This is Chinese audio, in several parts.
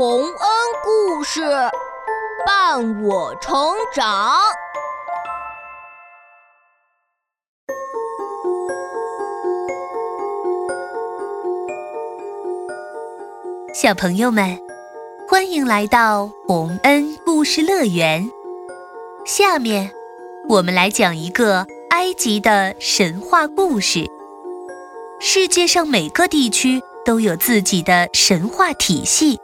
洪恩故事伴我成长。小朋友们，欢迎来到洪恩故事乐园。下面，我们来讲一个埃及的神话故事。世界上每个地区。都有自己的神话体系。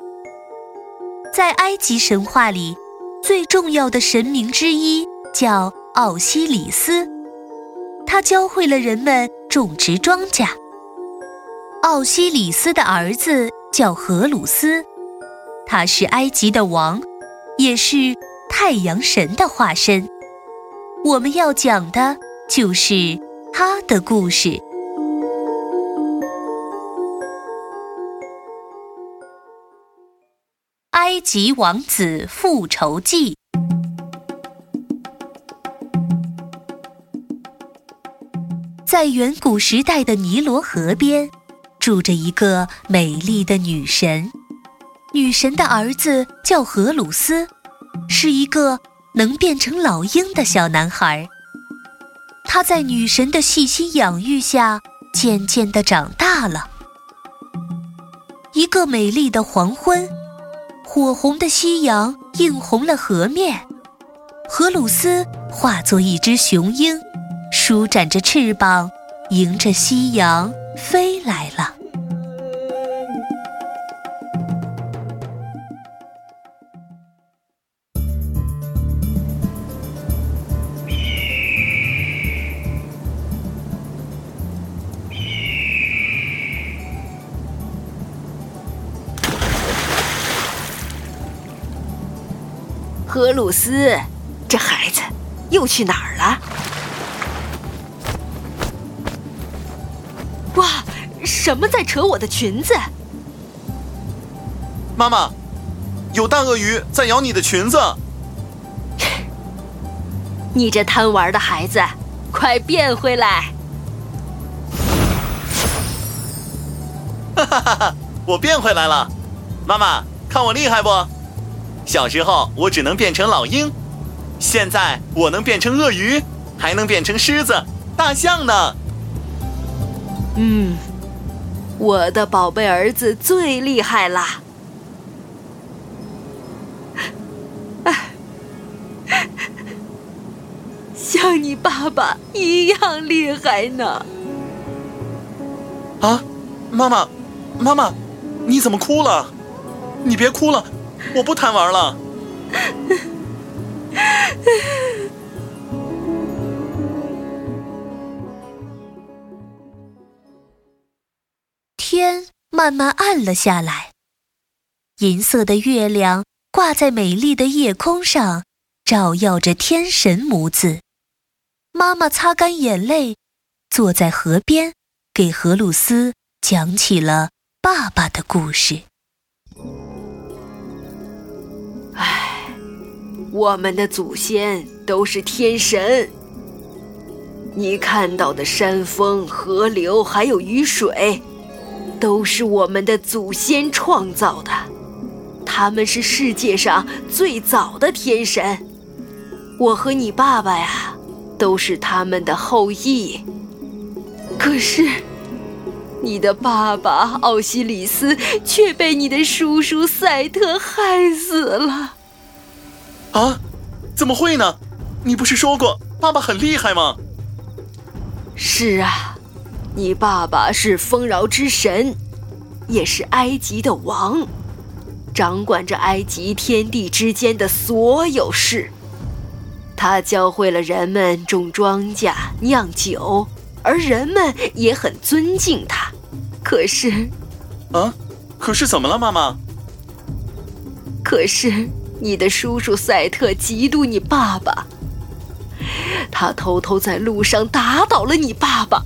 在埃及神话里，最重要的神明之一叫奥西里斯，他教会了人们种植庄稼。奥西里斯的儿子叫荷鲁斯，他是埃及的王，也是太阳神的化身。我们要讲的就是他的故事。埃及王子复仇记。在远古时代的尼罗河边，住着一个美丽的女神。女神的儿子叫荷鲁斯，是一个能变成老鹰的小男孩。他在女神的细心养育下，渐渐的长大了。一个美丽的黄昏。火红的夕阳映红了河面，荷鲁斯化作一只雄鹰，舒展着翅膀，迎着夕阳飞。荷鲁斯，这孩子又去哪儿了？哇，什么在扯我的裙子？妈妈，有大鳄鱼在咬你的裙子！你这贪玩的孩子，快变回来！哈哈哈哈！我变回来了，妈妈，看我厉害不？小时候我只能变成老鹰，现在我能变成鳄鱼，还能变成狮子、大象呢。嗯，我的宝贝儿子最厉害啦！像你爸爸一样厉害呢。啊，妈妈，妈妈，你怎么哭了？你别哭了。我不贪玩了。天慢慢暗了下来，银色的月亮挂在美丽的夜空上，照耀着“天神”母子。妈妈擦干眼泪，坐在河边，给荷鲁斯讲起了爸爸的故事。唉我们的祖先都是天神。你看到的山峰、河流还有雨水，都是我们的祖先创造的。他们是世界上最早的天神。我和你爸爸呀，都是他们的后裔。可是，你的爸爸奥西里斯却被你的叔叔赛特害死了。啊，怎么会呢？你不是说过爸爸很厉害吗？是啊，你爸爸是丰饶之神，也是埃及的王，掌管着埃及天地之间的所有事。他教会了人们种庄稼、酿酒，而人们也很尊敬他。可是，啊，可是怎么了，妈妈？可是。你的叔叔赛特嫉妒你爸爸，他偷偷在路上打倒了你爸爸，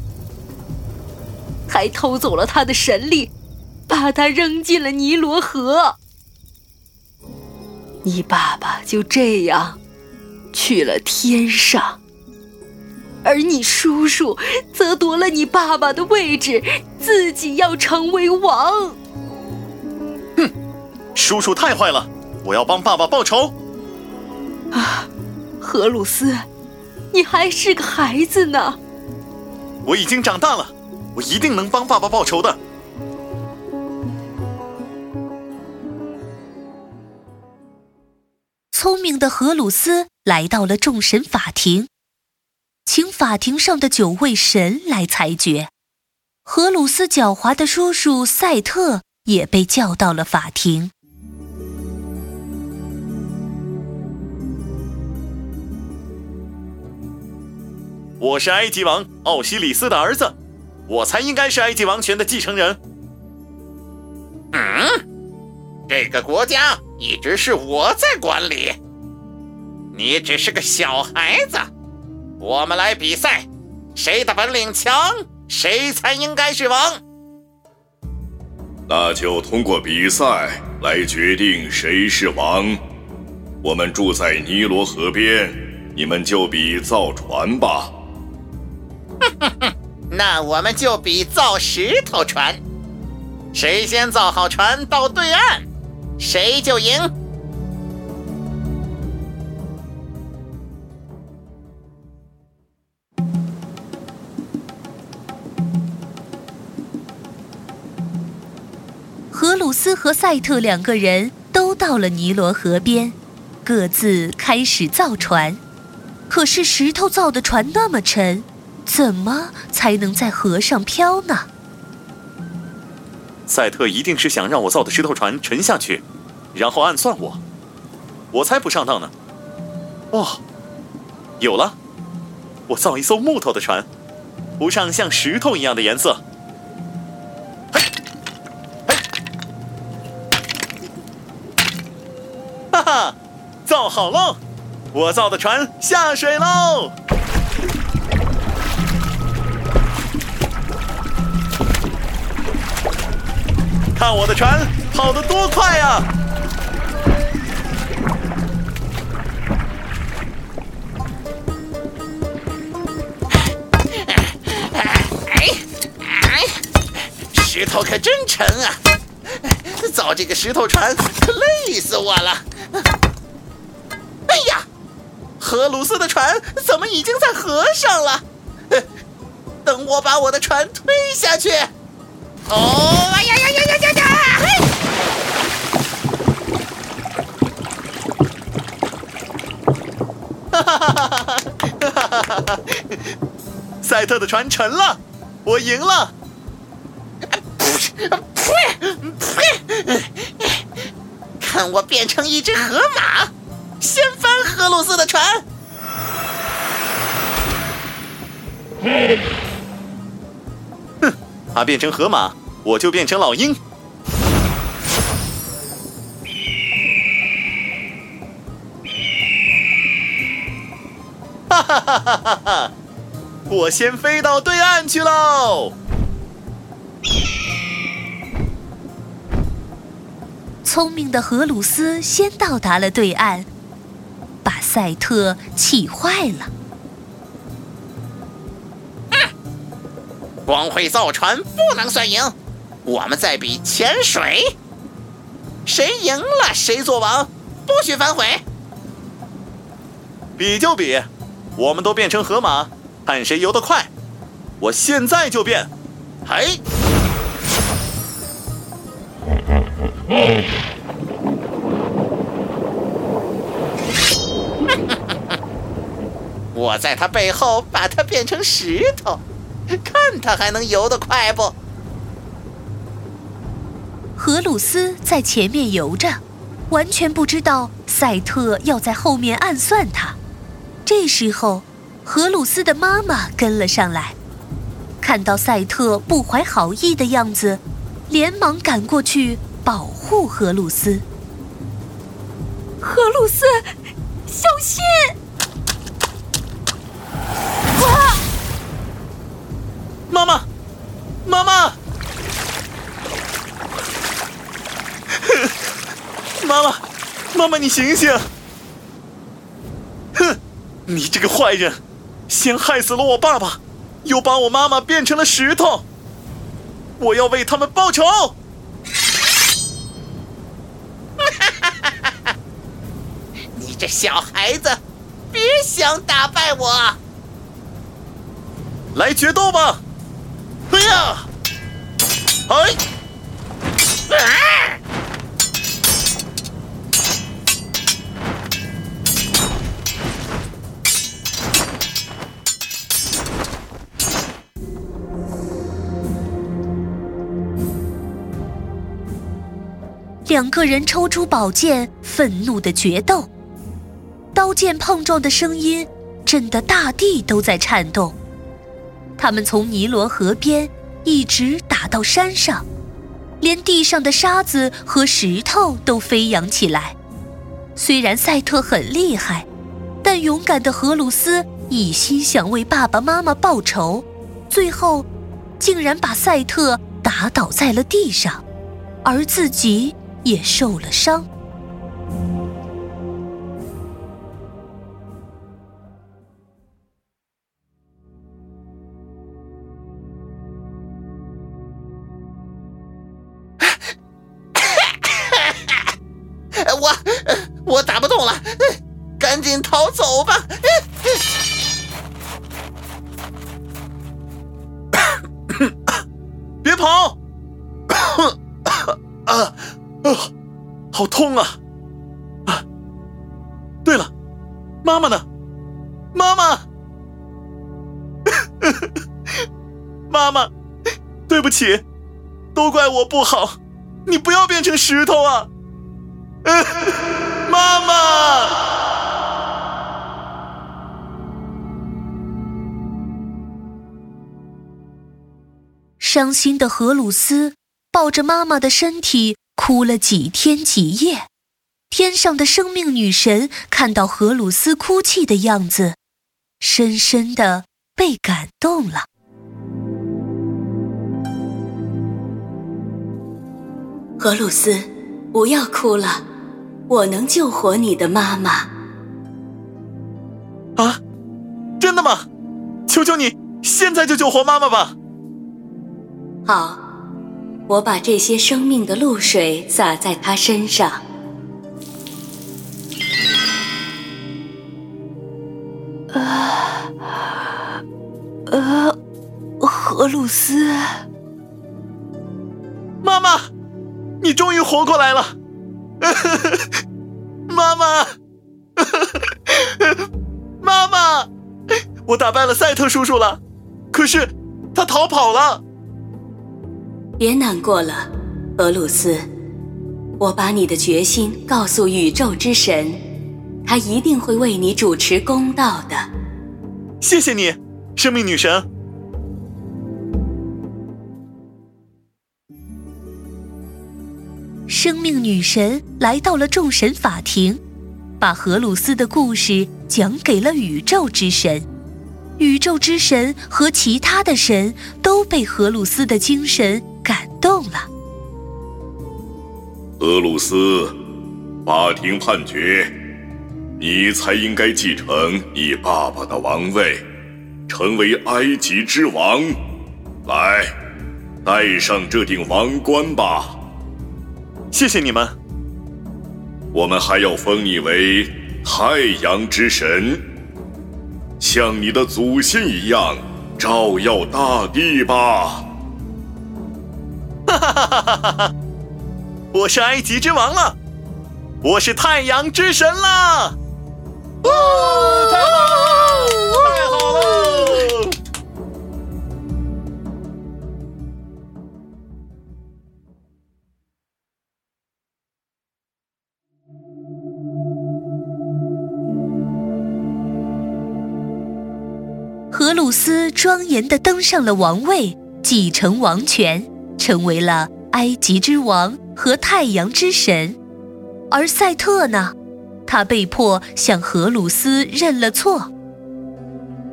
还偷走了他的神力，把他扔进了尼罗河。你爸爸就这样去了天上，而你叔叔则夺了你爸爸的位置，自己要成为王。哼叔叔太坏了，我要帮爸爸报仇。啊，荷鲁斯，你还是个孩子呢。我已经长大了，我一定能帮爸爸报仇的。聪明的荷鲁斯来到了众神法庭，请法庭上的九位神来裁决。荷鲁斯狡猾的叔叔赛特也被叫到了法庭。我是埃及王奥西里斯的儿子，我才应该是埃及王权的继承人。嗯，这个国家一直是我在管理，你只是个小孩子。我们来比赛，谁的本领强，谁才应该是王。那就通过比赛来决定谁是王。我们住在尼罗河边，你们就比造船吧。哼哼，那我们就比造石头船，谁先造好船到对岸，谁就赢。鲁斯和赛特两个人都到了尼罗河边，各自开始造船。可是石头造的船那么沉。怎么才能在河上漂呢？赛特一定是想让我造的石头船沉下去，然后暗算我。我才不上当呢！哦，有了，我造一艘木头的船，涂上像石头一样的颜色。好喽！我造的船下水喽！看我的船跑得多快呀！哎哎，石头可真沉啊！造这个石头船可累死我了。荷鲁斯的船怎么已经在河上了？等我把我的船推下去。哦，哎呀呀呀呀呀呀！哈哈哈哈哈哈！赛特的船沉了，我赢了。呸呸！看我变成一只河马，掀翻荷鲁斯的船。哼，他变成河马。我就变成老鹰，哈哈哈哈哈哈！我先飞到对岸去喽。聪明的荷鲁斯先到达了对岸，把赛特气坏了。光会造船不能算赢。我们在比潜水，谁赢了谁做王，不许反悔。比就比，我们都变成河马，看谁游得快。我现在就变，嘿！我在他背后把他变成石头，看他还能游得快不？荷鲁斯在前面游着，完全不知道赛特要在后面暗算他。这时候，荷鲁斯的妈妈跟了上来，看到赛特不怀好意的样子，连忙赶过去保护荷鲁斯。荷鲁斯，小心！妈妈，你醒醒！哼，你这个坏人，先害死了我爸爸，又把我妈妈变成了石头，我要为他们报仇！你这小孩子，别想打败我！来决斗吧！哎呀，哎！啊！两个人抽出宝剑，愤怒的决斗。刀剑碰撞的声音震得大地都在颤动。他们从尼罗河边一直打到山上，连地上的沙子和石头都飞扬起来。虽然赛特很厉害，但勇敢的荷鲁斯一心想为爸爸妈妈报仇，最后竟然把赛特打倒在了地上，而自己。也受了伤。好痛啊！啊，对了，妈妈呢？妈妈，妈妈，对不起，都怪我不好，你不要变成石头啊！妈妈，伤心的荷鲁斯抱着妈妈的身体。哭了几天几夜，天上的生命女神看到荷鲁斯哭泣的样子，深深的被感动了。荷鲁斯，不要哭了，我能救活你的妈妈。啊，真的吗？求求你，现在就救活妈妈吧！好。我把这些生命的露水洒在他身上。啊，呃，荷鲁斯，妈妈，你终于活过来了！妈妈，妈妈，我打败了赛特叔叔了，可是他逃跑了。别难过了，俄鲁斯。我把你的决心告诉宇宙之神，他一定会为你主持公道的。谢谢你，生命女神。生命女神来到了众神法庭，把荷鲁斯的故事讲给了宇宙之神。宇宙之神和其他的神都被荷鲁斯的精神。感动了，俄鲁斯，法庭判决，你才应该继承你爸爸的王位，成为埃及之王。来，戴上这顶王冠吧。谢谢你们。我们还要封你为太阳之神，像你的祖先一样照耀大地吧。哈哈哈哈哈！我是埃及之王了，我是太阳之神了！哦，太好了，太好了！荷鲁斯庄严的登上了王位，继承王权。成为了埃及之王和太阳之神，而赛特呢？他被迫向荷鲁斯认了错，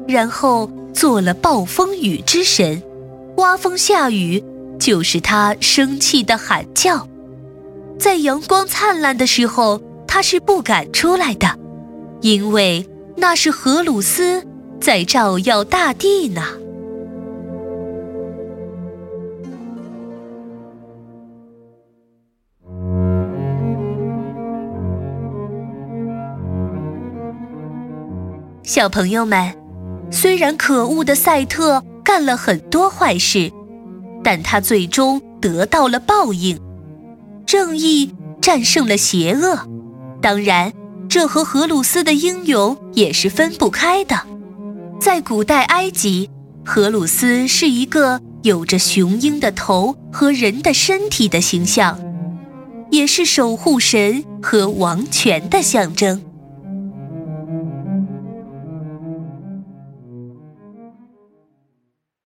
然后做了暴风雨之神，刮风下雨就是他生气的喊叫，在阳光灿烂的时候，他是不敢出来的，因为那是荷鲁斯在照耀大地呢。小朋友们，虽然可恶的赛特干了很多坏事，但他最终得到了报应，正义战胜了邪恶。当然，这和荷鲁斯的英勇也是分不开的。在古代埃及，荷鲁斯是一个有着雄鹰的头和人的身体的形象，也是守护神和王权的象征。